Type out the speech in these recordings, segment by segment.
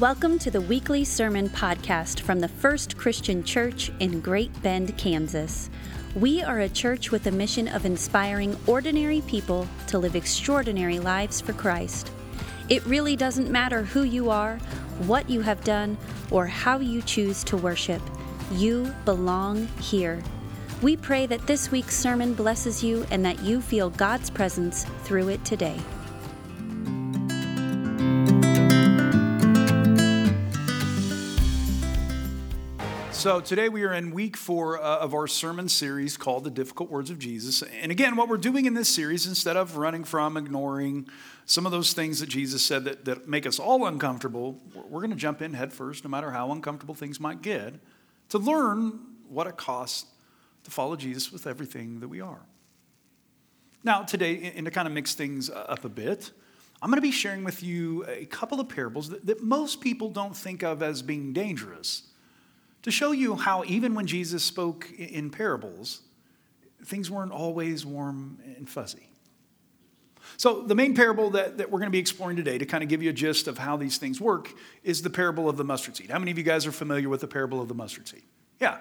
Welcome to the weekly sermon podcast from the First Christian Church in Great Bend, Kansas. We are a church with a mission of inspiring ordinary people to live extraordinary lives for Christ. It really doesn't matter who you are, what you have done, or how you choose to worship. You belong here. We pray that this week's sermon blesses you and that you feel God's presence through it today. So, today we are in week four uh, of our sermon series called The Difficult Words of Jesus. And again, what we're doing in this series, instead of running from, ignoring some of those things that Jesus said that, that make us all uncomfortable, we're going to jump in head first, no matter how uncomfortable things might get, to learn what it costs to follow Jesus with everything that we are. Now, today, and to kind of mix things up a bit, I'm going to be sharing with you a couple of parables that, that most people don't think of as being dangerous to show you how, even when Jesus spoke in parables, things weren't always warm and fuzzy. So, the main parable that, that we're going to be exploring today, to kind of give you a gist of how these things work, is the parable of the mustard seed. How many of you guys are familiar with the parable of the mustard seed? Yeah.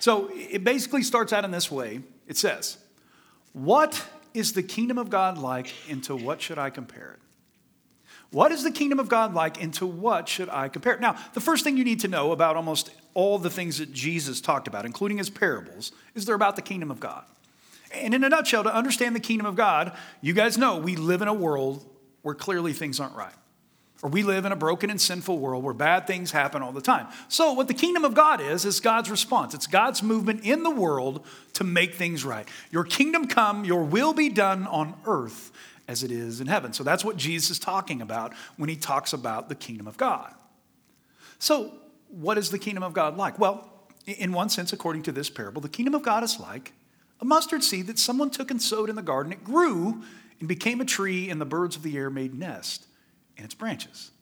So, it basically starts out in this way it says, What is the kingdom of God like, and to what should I compare it? What is the kingdom of God like, and to what should I compare it? Now, the first thing you need to know about almost all the things that Jesus talked about, including his parables, is they're about the kingdom of God. And in a nutshell, to understand the kingdom of God, you guys know we live in a world where clearly things aren't right. Or we live in a broken and sinful world where bad things happen all the time. So, what the kingdom of God is, is God's response. It's God's movement in the world to make things right. Your kingdom come, your will be done on earth as it is in heaven. So, that's what Jesus is talking about when he talks about the kingdom of God. So, what is the kingdom of God like? Well, in one sense, according to this parable, the kingdom of God is like a mustard seed that someone took and sowed in the garden. It grew and became a tree, and the birds of the air made nest in its branches.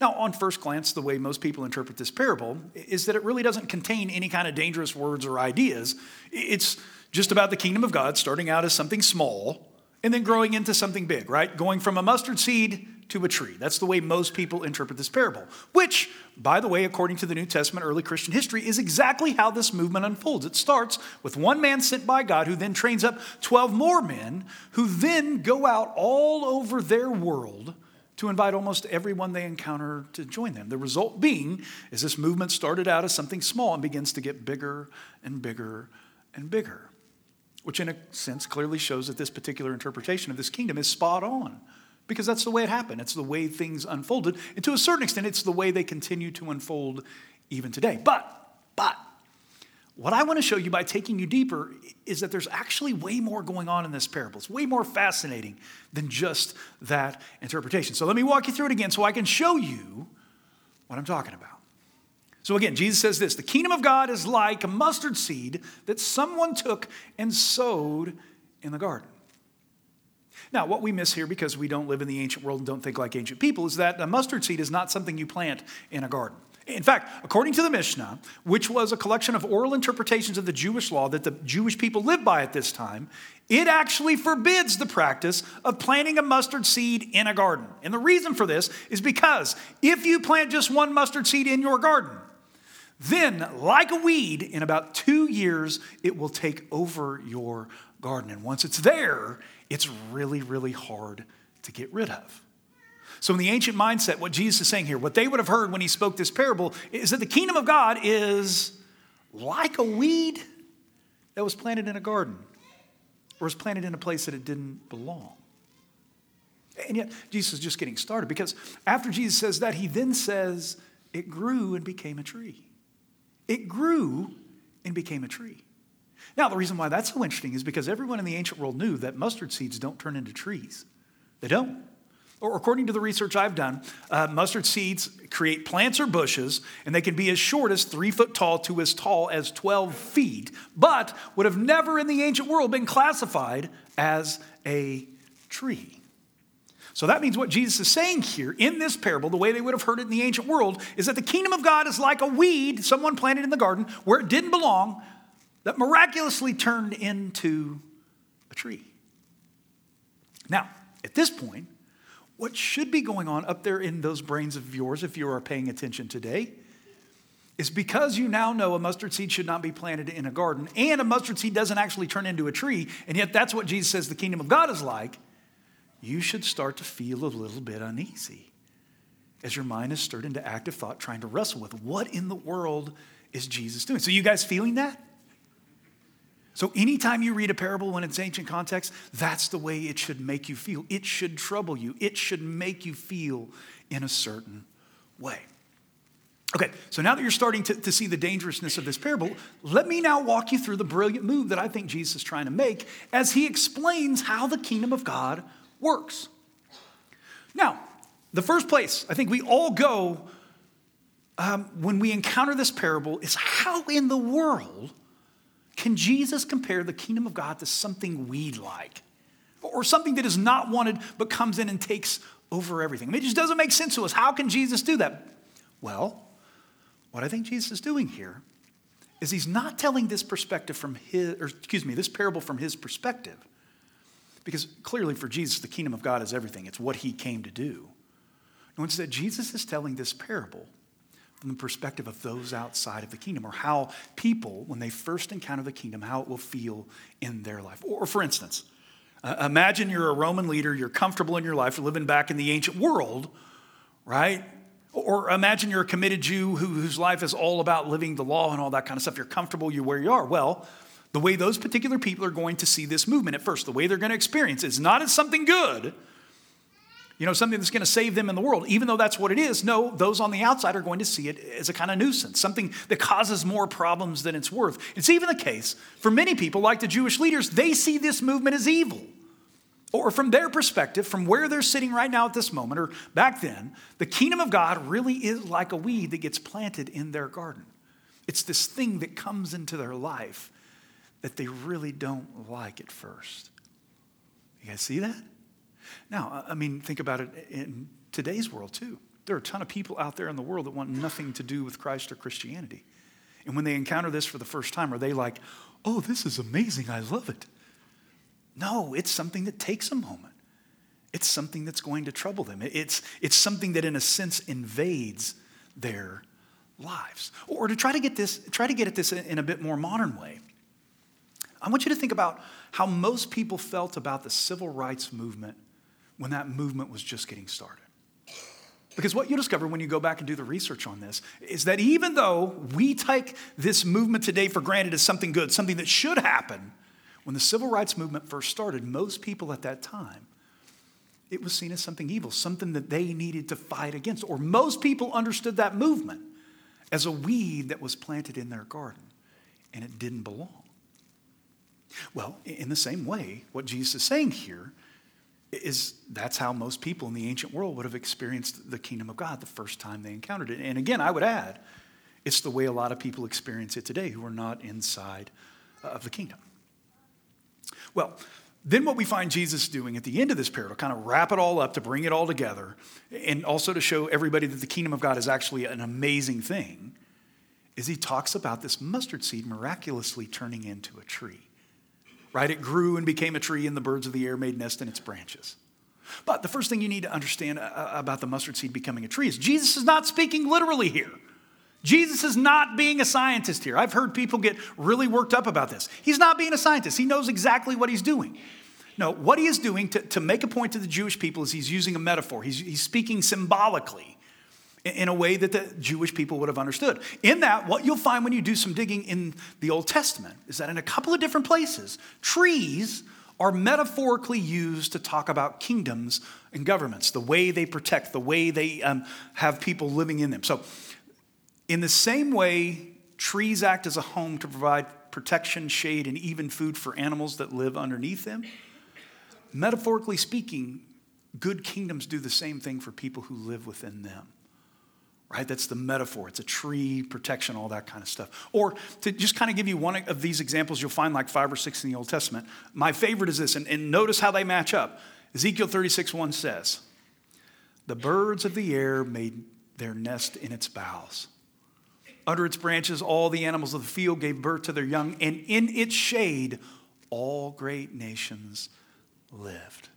Now, on first glance, the way most people interpret this parable is that it really doesn't contain any kind of dangerous words or ideas. It's just about the kingdom of God starting out as something small and then growing into something big, right? Going from a mustard seed to a tree. That's the way most people interpret this parable, which, by the way, according to the New Testament early Christian history, is exactly how this movement unfolds. It starts with one man sent by God who then trains up 12 more men who then go out all over their world to invite almost everyone they encounter to join them. The result being is this movement started out as something small and begins to get bigger and bigger and bigger, which in a sense clearly shows that this particular interpretation of this kingdom is spot on because that's the way it happened. It's the way things unfolded. And to a certain extent, it's the way they continue to unfold even today. But, but, what I want to show you by taking you deeper is that there's actually way more going on in this parable. It's way more fascinating than just that interpretation. So let me walk you through it again so I can show you what I'm talking about. So again, Jesus says this the kingdom of God is like a mustard seed that someone took and sowed in the garden. Now, what we miss here because we don't live in the ancient world and don't think like ancient people is that a mustard seed is not something you plant in a garden. In fact, according to the Mishnah, which was a collection of oral interpretations of the Jewish law that the Jewish people lived by at this time, it actually forbids the practice of planting a mustard seed in a garden. And the reason for this is because if you plant just one mustard seed in your garden, then, like a weed, in about two years, it will take over your garden. And once it's there, it's really, really hard to get rid of. So, in the ancient mindset, what Jesus is saying here, what they would have heard when he spoke this parable, is that the kingdom of God is like a weed that was planted in a garden or was planted in a place that it didn't belong. And yet, Jesus is just getting started because after Jesus says that, he then says, It grew and became a tree. It grew and became a tree. Now, the reason why that's so interesting is because everyone in the ancient world knew that mustard seeds don't turn into trees. They don't. Or according to the research I've done, uh, mustard seeds create plants or bushes, and they can be as short as three foot tall to as tall as 12 feet, but would have never in the ancient world been classified as a tree. So that means what Jesus is saying here in this parable, the way they would have heard it in the ancient world, is that the kingdom of God is like a weed someone planted in the garden where it didn't belong, that miraculously turned into a tree. Now, at this point, what should be going on up there in those brains of yours, if you are paying attention today, is because you now know a mustard seed should not be planted in a garden, and a mustard seed doesn't actually turn into a tree, and yet that's what Jesus says the kingdom of God is like, you should start to feel a little bit uneasy as your mind is stirred into active thought, trying to wrestle with what in the world is Jesus doing. So, you guys feeling that? So, anytime you read a parable when its ancient context, that's the way it should make you feel. It should trouble you, it should make you feel in a certain way. Okay, so now that you're starting to, to see the dangerousness of this parable, let me now walk you through the brilliant move that I think Jesus is trying to make as he explains how the kingdom of God works. Now, the first place I think we all go um, when we encounter this parable is how in the world can Jesus compare the kingdom of God to something we'd like? Or something that is not wanted but comes in and takes over everything? I mean, it just doesn't make sense to us. How can Jesus do that? Well, what I think Jesus is doing here is he's not telling this perspective from his, or excuse me, this parable from his perspective. Because clearly for Jesus, the kingdom of God is everything, it's what he came to do. No, instead, Jesus is telling this parable from the perspective of those outside of the kingdom, or how people, when they first encounter the kingdom, how it will feel in their life. Or, for instance, uh, imagine you're a Roman leader, you're comfortable in your life, you're living back in the ancient world, right? Or imagine you're a committed Jew who, whose life is all about living the law and all that kind of stuff. You're comfortable, you're where you are. Well, the way those particular people are going to see this movement at first, the way they're going to experience it is not as something good, you know, something that's going to save them in the world, even though that's what it is. No, those on the outside are going to see it as a kind of nuisance, something that causes more problems than it's worth. It's even the case for many people, like the Jewish leaders, they see this movement as evil. Or from their perspective, from where they're sitting right now at this moment, or back then, the kingdom of God really is like a weed that gets planted in their garden. It's this thing that comes into their life that they really don't like at first. You guys see that? Now, I mean, think about it in today's world too. There are a ton of people out there in the world that want nothing to do with Christ or Christianity. And when they encounter this for the first time, are they like, oh, this is amazing, I love it? No, it's something that takes a moment. It's something that's going to trouble them. It's, it's something that, in a sense, invades their lives. Or to try to get this, try to get at this in a bit more modern way. I want you to think about how most people felt about the civil rights movement when that movement was just getting started. Because what you'll discover when you go back and do the research on this is that even though we take this movement today for granted as something good, something that should happen, when the civil rights movement first started, most people at that time, it was seen as something evil, something that they needed to fight against. Or most people understood that movement as a weed that was planted in their garden and it didn't belong. Well, in the same way, what Jesus is saying here is that's how most people in the ancient world would have experienced the kingdom of God the first time they encountered it. And again, I would add, it's the way a lot of people experience it today who are not inside of the kingdom. Well, then what we find Jesus doing at the end of this parable, kind of wrap it all up to bring it all together, and also to show everybody that the kingdom of God is actually an amazing thing, is he talks about this mustard seed miraculously turning into a tree. Right? It grew and became a tree, and the birds of the air made nest in its branches. But the first thing you need to understand uh, uh, about the mustard seed becoming a tree is Jesus is not speaking literally here. Jesus is not being a scientist here. I've heard people get really worked up about this. He's not being a scientist, he knows exactly what he's doing. No, what he is doing to, to make a point to the Jewish people is he's using a metaphor. He's, he's speaking symbolically in a way that the Jewish people would have understood. In that, what you'll find when you do some digging in the Old Testament is that in a couple of different places, trees are metaphorically used to talk about kingdoms and governments, the way they protect, the way they um, have people living in them. So in the same way, trees act as a home to provide protection, shade, and even food for animals that live underneath them. Metaphorically speaking, good kingdoms do the same thing for people who live within them. Right? That's the metaphor. It's a tree, protection, all that kind of stuff. Or to just kind of give you one of these examples, you'll find like five or six in the Old Testament. My favorite is this, and, and notice how they match up. Ezekiel 36 1 says, The birds of the air made their nest in its boughs. Under its branches, all the animals of the field gave birth to their young, and in its shade, all great nations lived.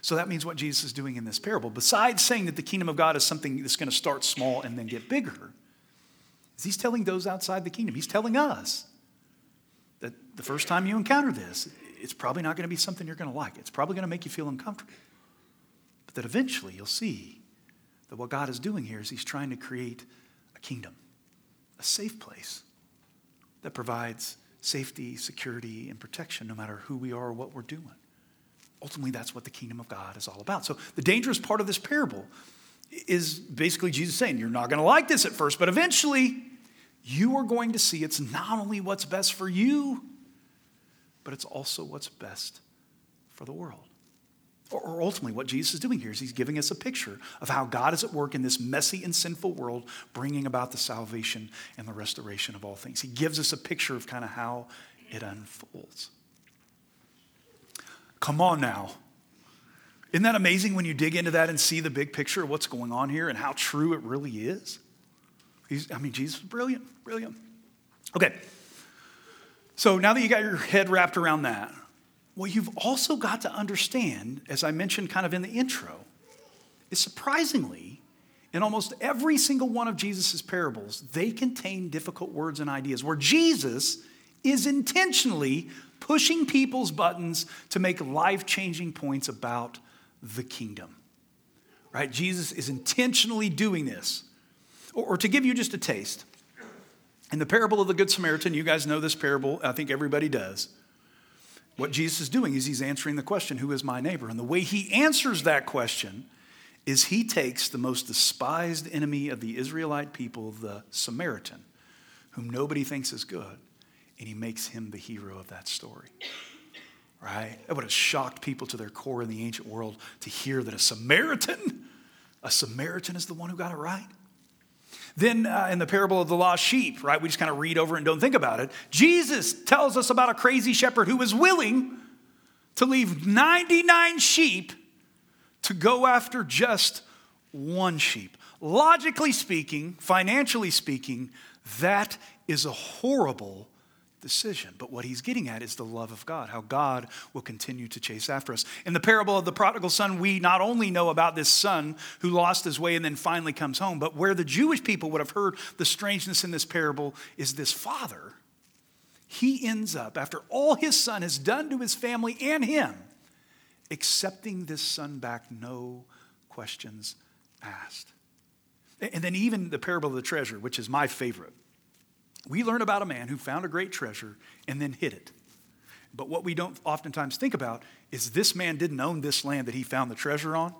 So that means what Jesus is doing in this parable, besides saying that the kingdom of God is something that's going to start small and then get bigger, is he's telling those outside the kingdom, he's telling us that the first time you encounter this, it's probably not going to be something you're going to like. It's probably going to make you feel uncomfortable. But that eventually you'll see that what God is doing here is he's trying to create a kingdom, a safe place that provides safety, security, and protection no matter who we are or what we're doing. Ultimately, that's what the kingdom of God is all about. So, the dangerous part of this parable is basically Jesus saying, You're not going to like this at first, but eventually you are going to see it's not only what's best for you, but it's also what's best for the world. Or, ultimately, what Jesus is doing here is he's giving us a picture of how God is at work in this messy and sinful world, bringing about the salvation and the restoration of all things. He gives us a picture of kind of how it unfolds. Come on now. Isn't that amazing when you dig into that and see the big picture of what's going on here and how true it really is? He's, I mean, Jesus is brilliant, brilliant. Okay. So now that you got your head wrapped around that, what you've also got to understand, as I mentioned kind of in the intro, is surprisingly, in almost every single one of Jesus' parables, they contain difficult words and ideas where Jesus is intentionally pushing people's buttons to make life changing points about the kingdom. Right? Jesus is intentionally doing this. Or, or, to give you just a taste, in the parable of the Good Samaritan, you guys know this parable, I think everybody does. What Jesus is doing is he's answering the question, Who is my neighbor? And the way he answers that question is he takes the most despised enemy of the Israelite people, the Samaritan, whom nobody thinks is good, and he makes him the hero of that story right? That would have shocked people to their core in the ancient world to hear that a Samaritan, a Samaritan is the one who got it right. Then uh, in the parable of the lost sheep, right, we just kind of read over and don't think about it. Jesus tells us about a crazy shepherd who was willing to leave 99 sheep to go after just one sheep. Logically speaking, financially speaking, that is a horrible decision. But what he's getting at is the love of God, how God will continue to chase after us. In the parable of the prodigal son, we not only know about this son who lost his way and then finally comes home, but where the Jewish people would have heard the strangeness in this parable is this father. He ends up, after all his son has done to his family and him, accepting this son back, no questions asked. And then, even the parable of the treasure, which is my favorite we learn about a man who found a great treasure and then hid it. But what we don't oftentimes think about is this man didn't own this land that he found the treasure on,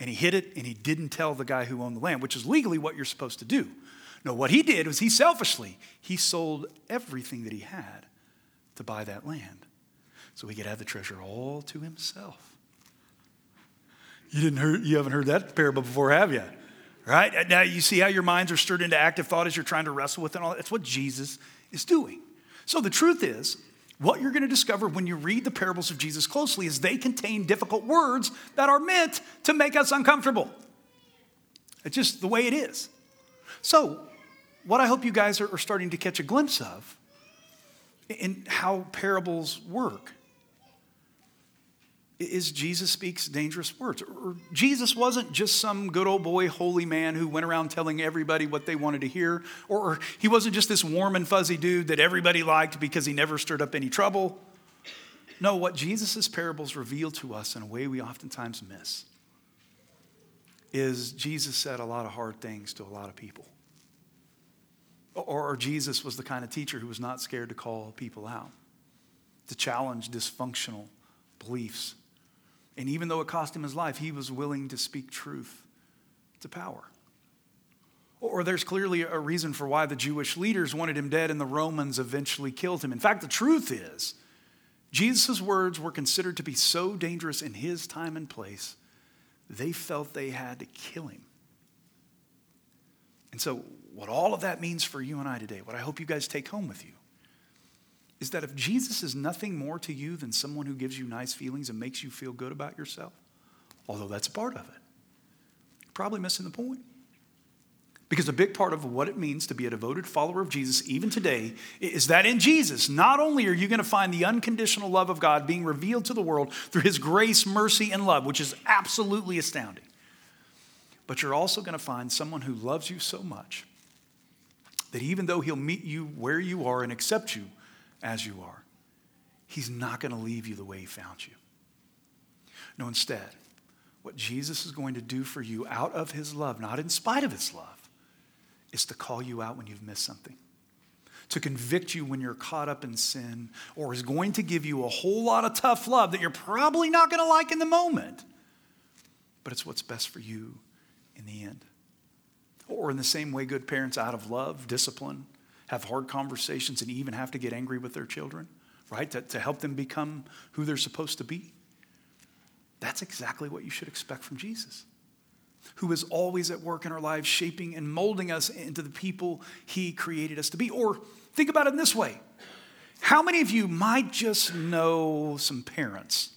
and he hid it, and he didn't tell the guy who owned the land, which is legally what you're supposed to do. No, what he did was he selfishly, he sold everything that he had to buy that land. So he could have the treasure all to himself. You didn't hear, you haven't heard that parable before, have you? Right? Now you see how your minds are stirred into active thought as you're trying to wrestle with it. All that's what Jesus is doing. So the truth is, what you're going to discover when you read the parables of Jesus closely is they contain difficult words that are meant to make us uncomfortable. It's just the way it is. So, what I hope you guys are starting to catch a glimpse of in how parables work is Jesus speaks dangerous words. Or Jesus wasn't just some good old boy, holy man who went around telling everybody what they wanted to hear. Or he wasn't just this warm and fuzzy dude that everybody liked because he never stirred up any trouble. No, what Jesus' parables reveal to us in a way we oftentimes miss is Jesus said a lot of hard things to a lot of people. Or, Jesus was the kind of teacher who was not scared to call people out, to challenge dysfunctional beliefs and even though it cost him his life, he was willing to speak truth to power. Or there's clearly a reason for why the Jewish leaders wanted him dead and the Romans eventually killed him. In fact, the truth is, Jesus' words were considered to be so dangerous in his time and place, they felt they had to kill him. And so, what all of that means for you and I today, what I hope you guys take home with you, is that if Jesus is nothing more to you than someone who gives you nice feelings and makes you feel good about yourself, although that's a part of it, you're probably missing the point. Because a big part of what it means to be a devoted follower of Jesus, even today, is that in Jesus, not only are you going to find the unconditional love of God being revealed to the world through his grace, mercy, and love, which is absolutely astounding, but you're also going to find someone who loves you so much that even though he'll meet you where you are and accept you as you are, he's not going to leave you the way he found you. No, instead, what Jesus is going to do for you out of his love, not in spite of his love, is to call you out when you've missed something, to convict you when you're caught up in sin, or is going to give you a whole lot of tough love that you're probably not going to like in the moment, but it's what's best for you in the end. Or in the same way, good parents, out of love, discipline, have hard conversations, and even have to get angry with their children, right? To, to help them become who they're supposed to be. That's exactly what you should expect from Jesus who is always at work in our lives, shaping and molding us into the people he created us to be. Or think about it in this way How many of you might just know some parents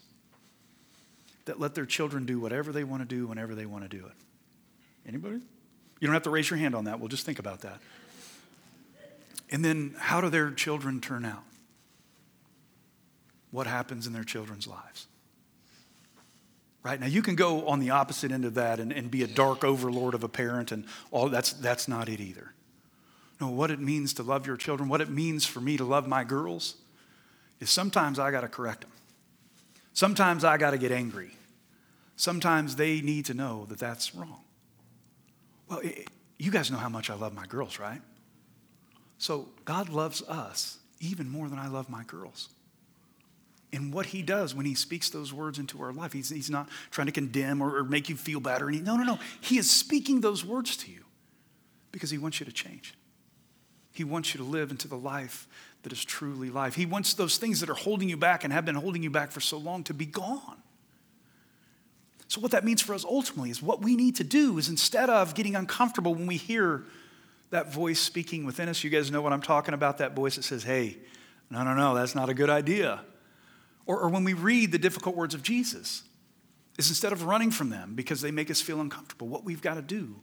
that let their children do whatever they want to do whenever they want to do it? Anybody? You don't have to raise your hand on that. We'll just think about that. And then, how do their children turn out? What happens in their children's lives? Right? Now, you can go on the opposite end of that and, and be a dark overlord of a parent, and all that's, that's not it either. No, what it means to love your children, what it means for me to love my girls, is sometimes I got to correct them. Sometimes I got to get angry. Sometimes they need to know that that's wrong. Well, it, you guys know how much I love my girls, right? So God loves us even more than I love my girls And what he does when he speaks those words into our life. He's, he's not trying to condemn or, or make you feel bad or anything. No, no, no. He is speaking those words to you because he wants you to change. He wants you to live into the life that is truly life. He wants those things that are holding you back and have been holding you back for so long to be gone. So, what that means for us ultimately is what we need to do is instead of getting uncomfortable when we hear that voice speaking within us, you guys know what I'm talking about, that voice that says, hey, no, no, no, that's not a good idea or, or when we read the difficult words of Jesus, is instead of running from them because they make us feel uncomfortable, what we've got to do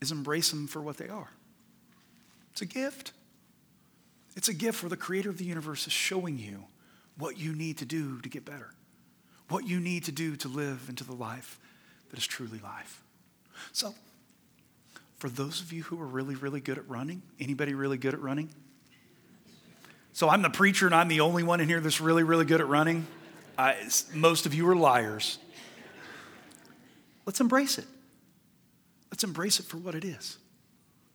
is embrace them for what they are. It's a gift. It's a gift where the creator of the universe is showing you what you need to do to get better, what you need to do to live into the life that is truly life. So, for those of you who are really, really good at running, anybody really good at running? So I'm the preacher and I'm the only one in here that's really, really good at running. Most of you are liars. Let's embrace it. Let's embrace it for what it is.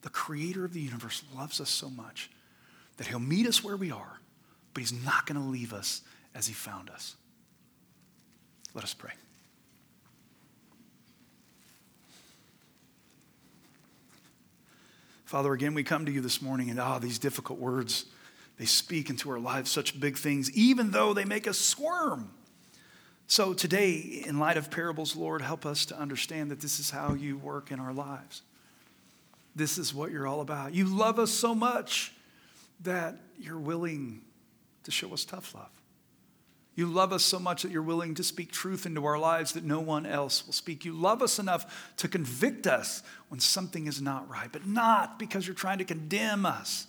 The creator of the universe loves us so much that he'll meet us where we are, but he's not going to leave us as he found us. Let us pray. Father, again, we come to you this morning and ah, oh, these difficult words. They speak into our lives such big things, even though they make us squirm. So today, in light of parables, Lord, help us to understand that this is how you work in our lives. This is what you're all about. You love us so much that you're willing to show us tough love. You love us so much that you're willing to speak truth into our lives that no one else will speak. You love us enough to convict us when something is not right, but not because you're trying to condemn us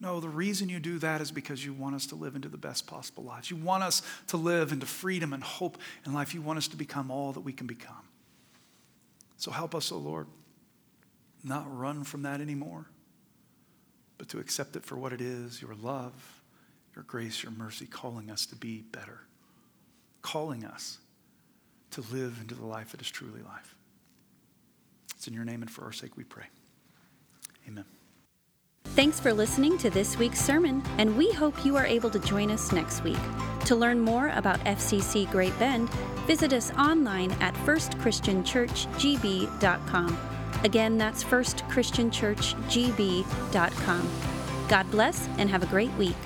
no, the reason you do that is because you want us to live into the best possible lives. You want us to live into freedom and hope in life. You want us to become all that we can become. So help us, O oh Lord, not run from that anymore, but to accept it for what it is your love, your grace, your mercy, calling us to be better, calling us to live into the life that is truly life. It's in your name and for our sake we pray. Amen. Thanks for listening to this week's sermon, and we hope you are able to join us next week. To learn more about FCC Great Bend, visit us online at firstchristianchurchgb.com. Again, that's firstchristianchurchgb.com. God bless and have a great week.